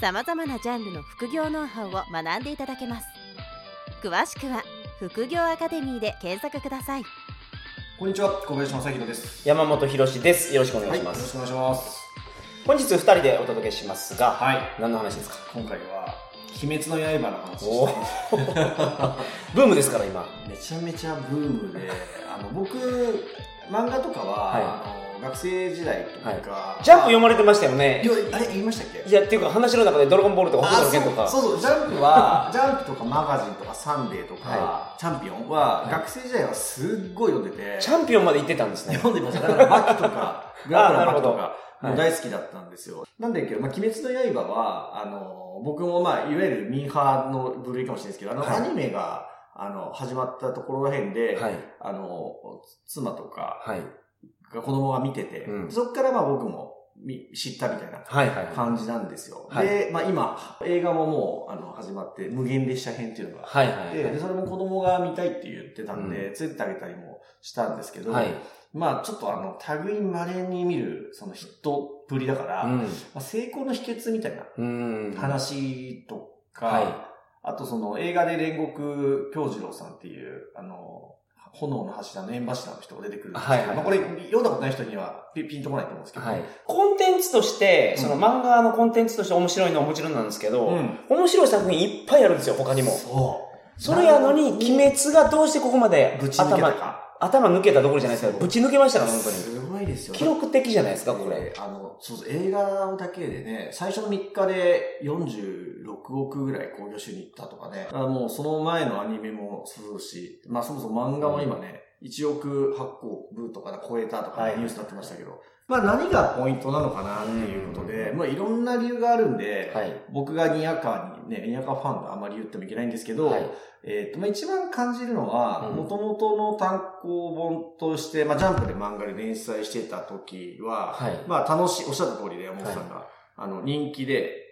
さまざまなジャンルの副業ノウハウを学んでいただけます詳しくは副業アカデミーで検索くださいこんにちは、小林正宏です。山本博史です。よろしくお願いします。よろしくお願いします。本日二人でお届けしますが、はい。何の話ですか？今回は、鬼滅の刃の話おをしたい ブームですから今。めちゃめちゃブームで、あの、僕、漫画とかは、はいあの学生時代とか、ジャンプ読まれてましたよね。よあれ、言いましたっけ？いや、っていうか話の中でドラゴンボールとか北あ斗の拳とか。そうそうジャンプは、ジャンプとかマガジンとかサンデーとか、はチャンピオンは、はい学生時代はすっごい読んでて、チャンピオンまで行ってたんですね。読んでました。だから、バキとか、グラップラキとか、はいもう大好きだったんですよ。なんだけど、まあ、鬼滅の刃は、あの、僕もまあ、いわゆるミーハーの部類かもしれないですけど、あの、はいアニメが、あの、始まったところら辺で、はい。あの、妻とか、はい。が子供が見てて、うんそっからまあ僕もみ知ったみたいなはいはい。感じなんですよ。はいで、まあ今、映画ももう、あの、始まって、無限列車編っていうのがはいはいで、でそれも子供が見たいって言ってたんで、うん連れてってあげたりもしたんですけど、はい。まあちょっとあの、類稀に見る、そのヒットっぷりだから、まうん。あ、成功の秘訣みたいなうん。話とか、はあとその映画で煉獄京次郎さんっていう、あの、炎の柱の縁柱の人が出てくるんですけど、はいはいまあこれ読んだことない人にはピピンとこないと思うんですけい。ど、はい。コンテンツとして、うんその漫画のコンテンツとして面白いのはもちろんなんですけど、うん面白い作品いっぱいあるんですよ、他にも。そう。それやのに、鬼滅がどうしてここまでぶち抜けた頭、か。頭抜けたどころじゃないですけど、そうぶち抜けましたから、本当に。すごいですよ。記録的じゃないですか、これ。であの、そうそう、映画だけでね、最初の3日で46億ぐらい興行収入いったとかね。だからもうその前のアニメもそうし、まあそもそも漫画も今ね、1億発行部とかで超えたとかはいニュースになってましたけど、まあ何がポイントなのかなっていうことで、まあいろんな理由があるんで、はい。僕がにやかにね、にやかファンがあんまり言ってもいけないんですけど、はい。えっ、と、まあ、一番感じるのは、うんもともとの単行本として、まあ、ジャンプで漫画で連載してた時は、はいまあ、楽しい、おっしゃった通りで、山本さんが、あの、人気で、あ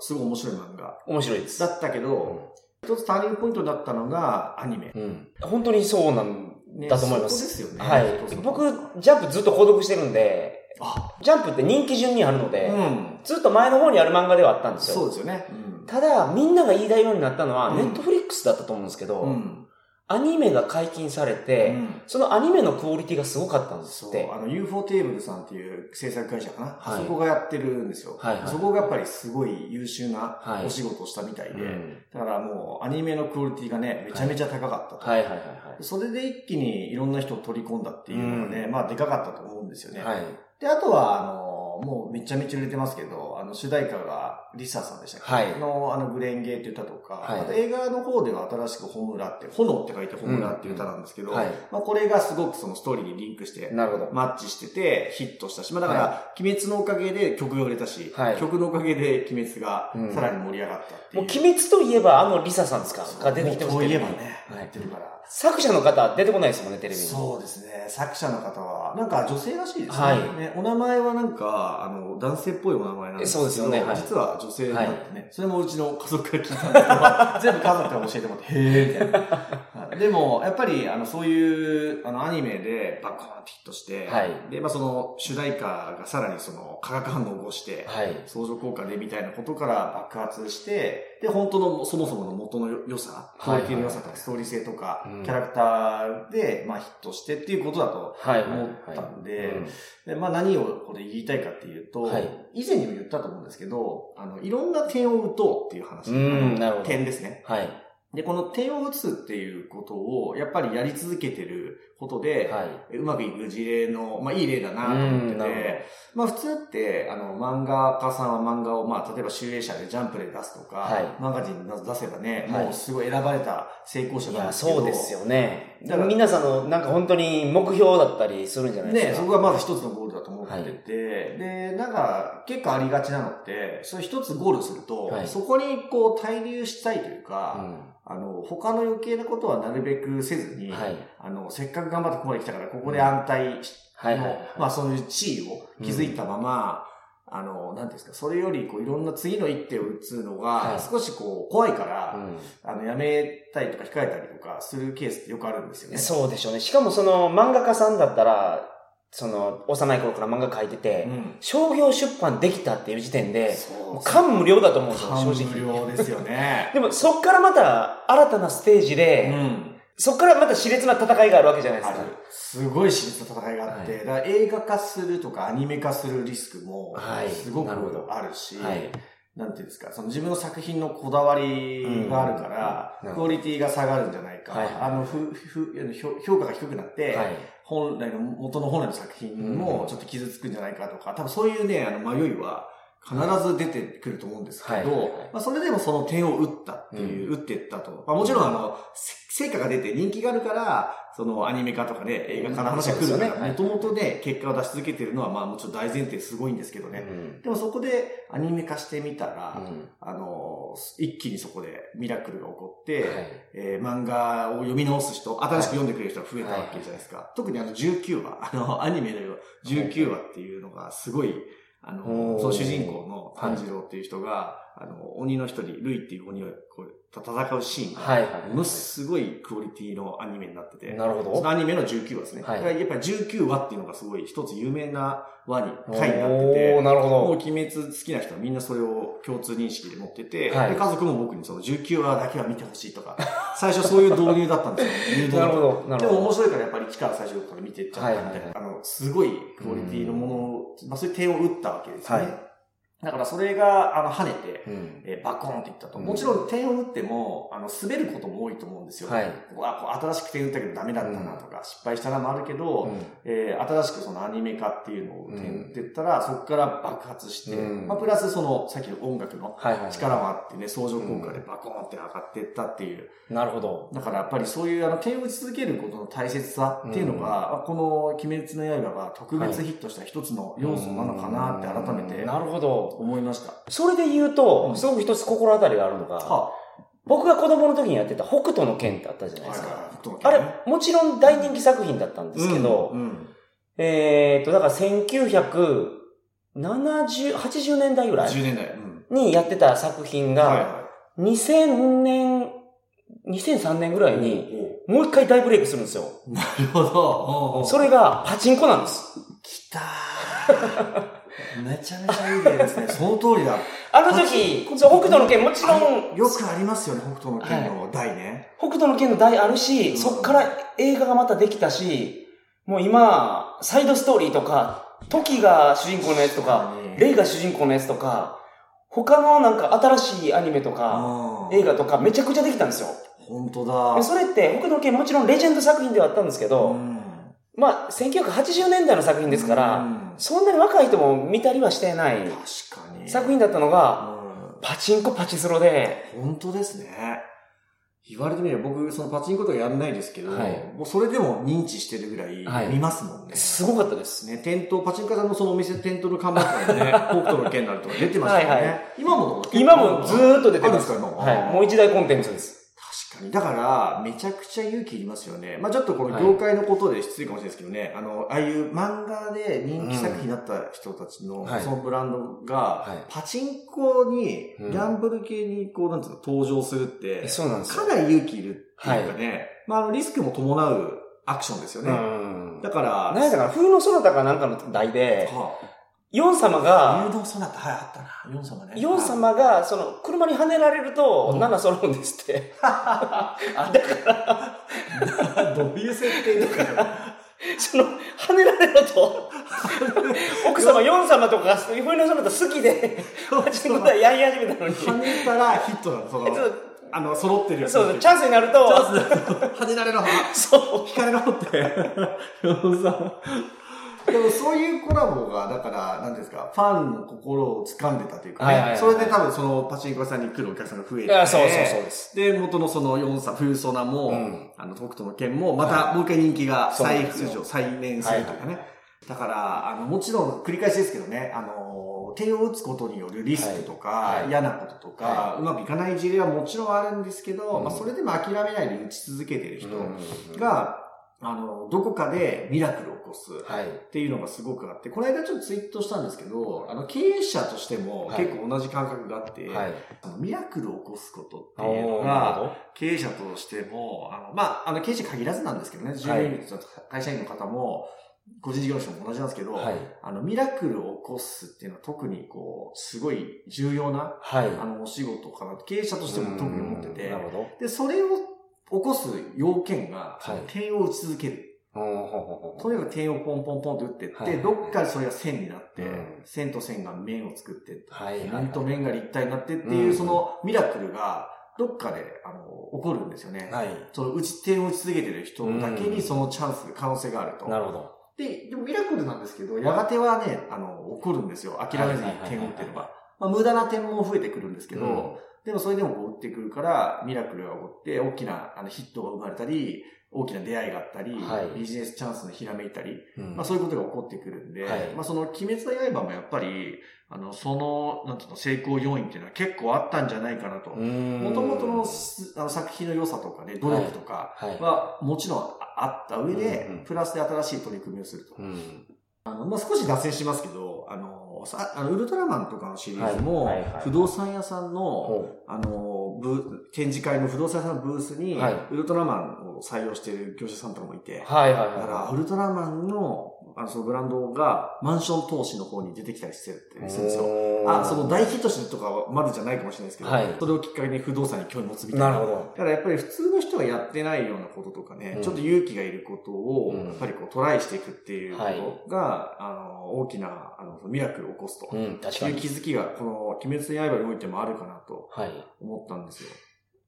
すごい面白い漫画面白いです。だったけど、一つターニングポイントになったのが、アニメ。うん。本当にそうなんねだと思います。そこですよね。はい。僕、ジャンプずっと購読してるんで、あ、ジャンプって人気順にあるので、うん。ずっと前の方にある漫画ではあったんですよ。そうですよね。うん。ただ、みんなが言いたいようになったのは、うんネットフリックスだったと思うんですけど、うん。アニメが解禁されて、うんそのアニメのクオリティがすごかったんですそうって。。あの、UFO テーブルさんっていう制作会社かな？はいそこがやってるんですよ。はいはいそこがやっぱりすごい優秀なはいお仕事をしたみたいで。うんだからもう、アニメのクオリティがね、めちゃめちゃ高かったと。はいはいはいそれで一気にいろんな人を取り込んだっていうのがね、うんまあでかかったと思うんですよね。はい。はい。で、あとは、あの、もうめちゃめちゃ売れてますけど、あの、主題歌がリサさんでしたっけ？はい。の、あの、グレンゲーっていう歌とか、はい。あと映画の方では新しくホムラって、炎って書いてホムラっていう歌なんですけど、はい。まあこれがすごくそのストーリーにリンクして、なるほど。マッチしてて、ヒットしたし、まあだから、鬼滅のおかげで曲が売れたし、はい。曲のおかげで鬼滅がうん。さらに盛り上がったっていう。もう、鬼滅といえば、あのリサさんですか？そう。が出てきてますけどもうこう言えばね、はってるから。作者の方出てこないですもんね、テレビに。そうですね。作者の方は、なんか女性らしいですね。はいねお名前はなんか、あの、男性っぽいお名前なんですけど、そうですよねはい実は女性なんでね、それもうちの家族から聞いたんですけど、全部家族から教えてもらって、へーみたいな。はいでも、やっぱり、あの、そういう、あの、アニメでバッコーンってヒットして、はいで、まあその、主題歌がさらにその、化学反応を起こして、はい。相乗効果でみたいなことから爆発して、で、本当のそもそもの元の良さ、クオリティの良さとか、ストーリー性とか、うんキャラクターで、まあヒットしてっていうことだとはい。思ったんで、うんでまあ何をこれ言いたいかっていうと、はい以前にも言ったと思うんですけど、あの、いろんな点を打とうっていう話。うんなるほど点ですね。はい。で、この点を打つっていうことを、やっぱりやり続けてることで、はうまくいく事例の、まあいい例だなと思ってて、まあ普通って、あの、漫画家さんは漫画を、まあ例えば集英社でジャンプで出すとか、はい。マガジンに出せばね、はい。もうすごい選ばれた成功者なんですけど、そうですよね。だから皆さんのなんか本当に目標だったりするんじゃないですね、か。そこがまず一つのゴールだと思ってて、で、なんか結構ありがちなのって、それ一つゴールすると、はい。そこにこう滞留したいといううか、んあの、他の余計なことはなるべくせずに、はい。あの、せっかく頑張ってここまで来たから、ここで安泰しはいはいのまあそういう地位を築いたまま、あの、なんですか、それよりこういろんな次の一手を打つのがはい少しこう怖いから、うんあの、やめたりとか控えたりとかするケースってよくあるんですよね。そうでしょうね。しかもその漫画家さんだったら、その幼い頃から漫画描いてて、うん。商業出版できたっていう時点で、そうもう感無量だと思うんですよ、感正直。無量ですよね。でもそっからまた新たなステージで、うん。そっからまた熾烈な戦いがあるわけじゃないですか。すごい熾烈な戦いがあって、はいだから映画化するとかアニメ化するリスクもはいすごくあるし、はい。なんていうんですか、その自分の作品のこだわりがあるから、うんクオリティが下がるんじゃないか、はいはいあの、ふ、ふ、評価が低くなって、はい。本来の、元の本来の作品もちょっと傷つくんじゃないかとか、多分そういうね、あの、迷いは必ず出てくると思うんですけど、はい。はいはいまあ、それでもその点を打ったっていう、打っていったと。まあ、もちろんあの、せ成果が出て人気があるから、そのアニメ化とかね、映画化の話が来るから、もともとね、結果を出し続けてるのは、まあもちろん大前提すごいんですけどね。うん。でもそこでアニメ化してみたら、うん。あの、一気にそこでミラクルが起こって、はい。えー漫画を読み直す人、新しく読んでくれる人が増えたわけじゃないですか。特にあの19話、あの、アニメの19話っていうのがすごい、あの、その主人公の炭治郎っていう人が、あの、鬼の一人、ルイっていう鬼をこう戦うシーンが、はいはい。ものすごいクオリティのアニメになってて、なるほど。そのアニメの19話ですね。はいやっぱり19話っていうのがすごい一つ有名な話に、お回になってて、ーなるほもうど。鬼滅好きな人はみんなそれを共通認識で持ってて、はいで家族も僕にその19話だけは見てほしいとか、最初そういう導入だったんですよ。なるほど。なでるほど。も面白いからやっぱり一から最初から見てっちゃったみたいな、はいはいはいあの、すごいクオリティのものを、まあそういう点を打ったわけですね。はいだからそれが、あの、跳ねて、うんえーバコーンっていったと。うんもちろん点を打っても、あの、滑ることも多いと思うんですよ。はいここあこう新しく点打ったけどダメだったなとか、失敗したなもあるけど、うんえー新しくそのアニメ化っていうのを点打ってったら、そこから爆発して、うんまあ、プラスその、さっきの音楽の。力もあってね、相乗効果でバコーンって上がっていったっていう。なるほど。だからやっぱりそういうあの点を打ち続けることの大切さっていうのが、あこの鬼滅の刃が特別ヒットした一つの要素なのかなって改めてなるほど。思いました。それで言ううと、んすごく一つ心当たりがあるのが、は僕が子供の時にやってた北斗の剣ってあったじゃないですか。ああれ、もちろん大人気作品だったんですけど、うんうんえーっと、だから1970、80年代ぐらい10年代。うんにやってた作品が、はいは2000年、2003年ぐらい。いに、おもう一回大ブレイクするんですよ。おなるほど。それがパチンコなんです。きたー。めちゃめちゃいい例ですね。その通りだ。あの時、そう、北斗の剣もちろん、よくありますよね、北斗の剣の台ね。北斗の剣の台あるし、うんそっから映画がまたできたし、もう今、サイドストーリーとか、時が主人公のやつとか、レイが主人公のやつとか、他のなんか新しいアニメとか、うん映画とかめちゃくちゃできたんですよ。本当だ。でそれって、北斗の剣もちろんレジェンド作品ではあったんですけど、うんまあ、1980年代の作品ですから、うんそんなに若い人も見たりはしてない。作品だったのが、うんパチンコパチスロで、本当ですね。言われてみれば僕、そのパチンコとかやんないですけど、はいもうそれでも認知してるぐらいはい見ますもんね。すごかったです。ね、店頭、パチンコ屋さんのそのお店店頭の看板とかにね、北斗の剣なるとか出てましたよね。はいはい今も今もずーっと出てます。あるんですか、今も？はい。もう一大コンテンツです。確かに。だから、めちゃくちゃ勇気いりますよね。まあちょっとこの業界のことで失礼かもしれないですけどね、あの、ああいう漫画で人気作品になった人たちの、はいそのブランドが、はいパチンコに、うんギャンブル系に、こう、なんていうの、登場するって、そうなんですよか。なり勇気いるっていうかね、まああの、リスクも伴うアクションですようね。ん。だから、何やったかな冬のそなたかなんかの題で、はヨン様あ、が、誘導ソナタ、はい、あったな。ヨン様ね。ヨン様が、その、車にはねられると、うん7揃うんですって。はい どういう設定ですかその、はねられると、奥様、ヨン様とか、冬のそなた好きで、パチンコでやり始めたのに、跳ねたらヒットなの、その。あの、揃ってるやつ。そうそう、チャンスになると、チャンス跳ねられろ、そう。光れろって。でもそういうコラボが、だから、なんですか、ファンの心を掴んでたというかね、はいはいはいそれで多分そのパチンコ屋さんに来るお客さんが増えて、そうそうそうです。で、元のその4さ、冬ソナも、うんあの、北斗の剣も、またもう一回人気が再ですよ。浮上、再燃するというかね。だから、あの、もちろん繰り返しですけどね、あの、手を打つことによるリスクとか、はい。はい。嫌なこととか、はうまくいかない事例はもちろんあるんですけど、うん。まあ、それでも諦めないで打ち続けてる人うん。が、あの、どこかでミラクルを起こす。はい。っていうのがすごくあって、この間ちょっとツイートしたんですけど、あの、経営者としてもはい結構同じ感覚があって、はい。ミラクルを起こすことっておいうのが、ほ経営者としても、あの、まあ、あの、経営者限らずなんですけどね、従業員の会社員の方も、個人事業主も同じなんですけど、ど。はい。あの、ミラクルを起こすっていうのは特にこう、すごい重要な、はい。あの、お仕事かなと、経営者としても特に思っててうんな、るほど。で、それを起こす要件が、はい点を打ち続ける。とにかく点をポンポンポンって打ってって、はいどっかでそれが線になって、うん線と線が面を作って面と面が立体になってっていう、うんそのミラクルが、どっかで、あの、起こるんですよね。はい。その打ち点を打ち続けてる人だけにそのチャンス、可能性があると。なるほど。で、でもミラクルなんですけど、やがてはね、あの、起こるんですよ。諦めずに点を打ってれば。まあ、無駄な点も増えてくるんですけど、うんでもそれでもこう打ってくるから、ミラクルが起こって、大きなあのヒットが生まれたり、大きな出会いがあったり、はいビジネスチャンスのひらめいたり、うんまあそういうことが起こってくるんで、はいまあその鬼滅の刃もやっぱり、あの、その、なんていうの、成功要因っていうのは結構あったんじゃないかなと。ももともとのすあの作品の良さとかね、努力とかはい。はもちろんああった上で、うんうんプラスで新しい取り組みをすると。うん。あの、まあ、少し脱線しますけど、あの、さあのウルトラマンとかのシリーズも、はいはいはい。不動産屋さんの、ほあの、ブ展示会の不動産屋さんのブースに、はい。ウルトラマンを採用している業者さんとかもいて、う。はいはい。だから、はウルトラマンの、あの、そのブランドが、マンション投資の方に出てきたりしてるってい。するんですよ。あ、その大ヒットしてるとかはまだじゃないかもしれないですけど、はいそれをきっかけに不動産に興味持つみたいな。なるほど。だからやっぱり普通の人がやってないようなこととかね、うんちょっと勇気がいることを、うんやっぱりこうトライしていくっていうことが、あの、大きな、あの、ミラクルを起こすと。うん、確かにいう気。づきが、この、鬼滅の刃においてもあるかなとはい。思ったんですよ。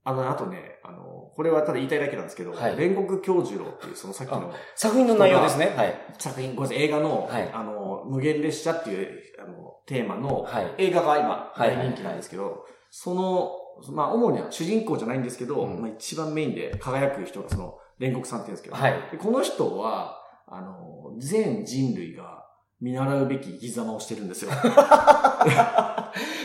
あの、あとね、あの、これはただ言いたいだけなんですけど、はい煉獄教授郎っていう、そのさっきの作品の内容ですね。はい。作品、ごめんなさい、映画の、はいあの、無限列車っていう、あの、テーマの、はい。映画が今、はい大人気なんですけど、その、まあ、主には主人公じゃないんですけど、うんまあ、一番メインで輝く人がその、煉獄さんって言うんですけど、はい。でこの人は、あの、全人類が見習うべき生き様をしてるんですよ。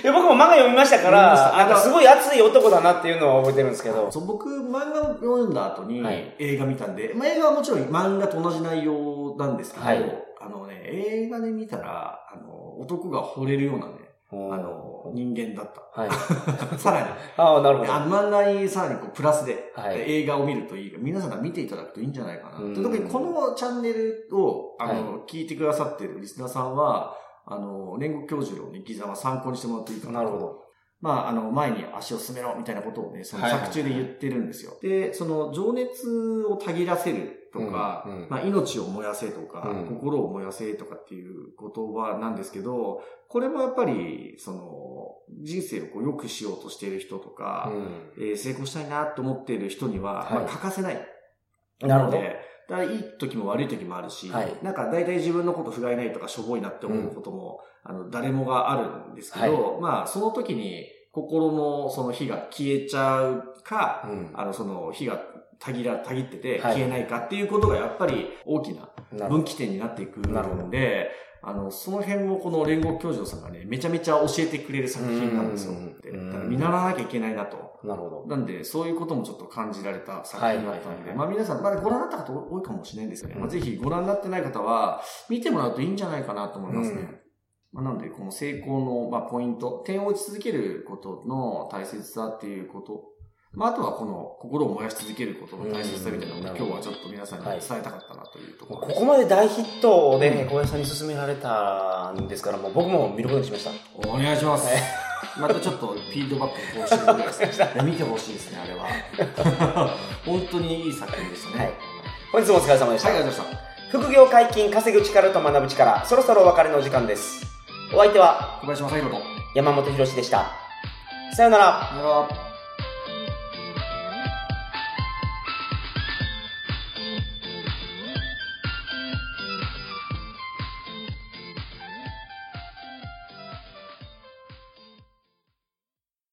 いや、僕も漫画読みましたから、なんかすごい熱い男だなっていうのは覚えてるんですけど。そう僕、漫画を読んだ後にはい映画見たんで、まあ、映画はもちろん漫画と同じ内容なんですけど、はいあのね、映画で見たら、あの、男が惚れるようなね、ああの、人間だった。はい。さらに、ああ、なるほど。漫画にさらにこうプラスで、はい映画を見るといい。皆さんが見ていただくといいんじゃないかな。特にこのチャンネルを、あの、はい聞いてくださっているリスナーさんは、あの、煉獄教授の生き様参考にしてもらっていいかな。なるほど。まあ、あの、前に足を進めろみたいなことをね、そのはいはい作中で言ってるんですよ。で、その情熱をたぎらせるとか、うんうんまあ、命を燃やせとか、うん心を燃やせとかっていう言葉なんですけど、これもやっぱり、その、人生をこう良くしようとしている人とか、えー成功したいなと思っている人には、はいまあ、欠かせない。うん。なるほど。でだからいい時も悪い時もあるし、はい。なんか大体自分のこと不甲斐ないとかしょぼいなって思うことも、あの、誰もがあるんですけど、まあ、その時に心のその火が消えちゃうか、うん。あの、その火がたぎら、たぎっててはい。消えないかっていうことがやっぱり大きな。分岐点になっていくので、あの、その辺をこの煉獄教授さんがね、めちゃめちゃ教えてくれる作品なんですよ。だから見習わなきゃいけないなと。なるほど。なんで、そういうこともちょっと感じられた作品だったんで、まあ皆さん、まだご覧になった方多いかもしれないんですよね。うんまあぜひご覧になってない方は、見てもらうといいんじゃないかなと思いますね。うんまあ、なので、この成功の、まあ、ポイント、点を打ち続けることの大切さっていうこと、まあ、あとはこの心を燃やし続けることの大切さみたいなのをうん今日はちょっと皆さんに伝えたかったなというところこです。こまで大ヒットで、うん小林さんに勧められたんですから、もう僕も見ることにしました。お願いします。またちょっとフィードバック欲し いぐらいで見てほしいですね、あれは。本当にいい作品でしたね。はい本日もお疲れ様でした。はい、ありがとうございました。副業解禁、稼ぐ力と学ぶ力、そろそろお別れのお時間です。お相手は小林正宏と。山本博史でした。さようなら。さよなら。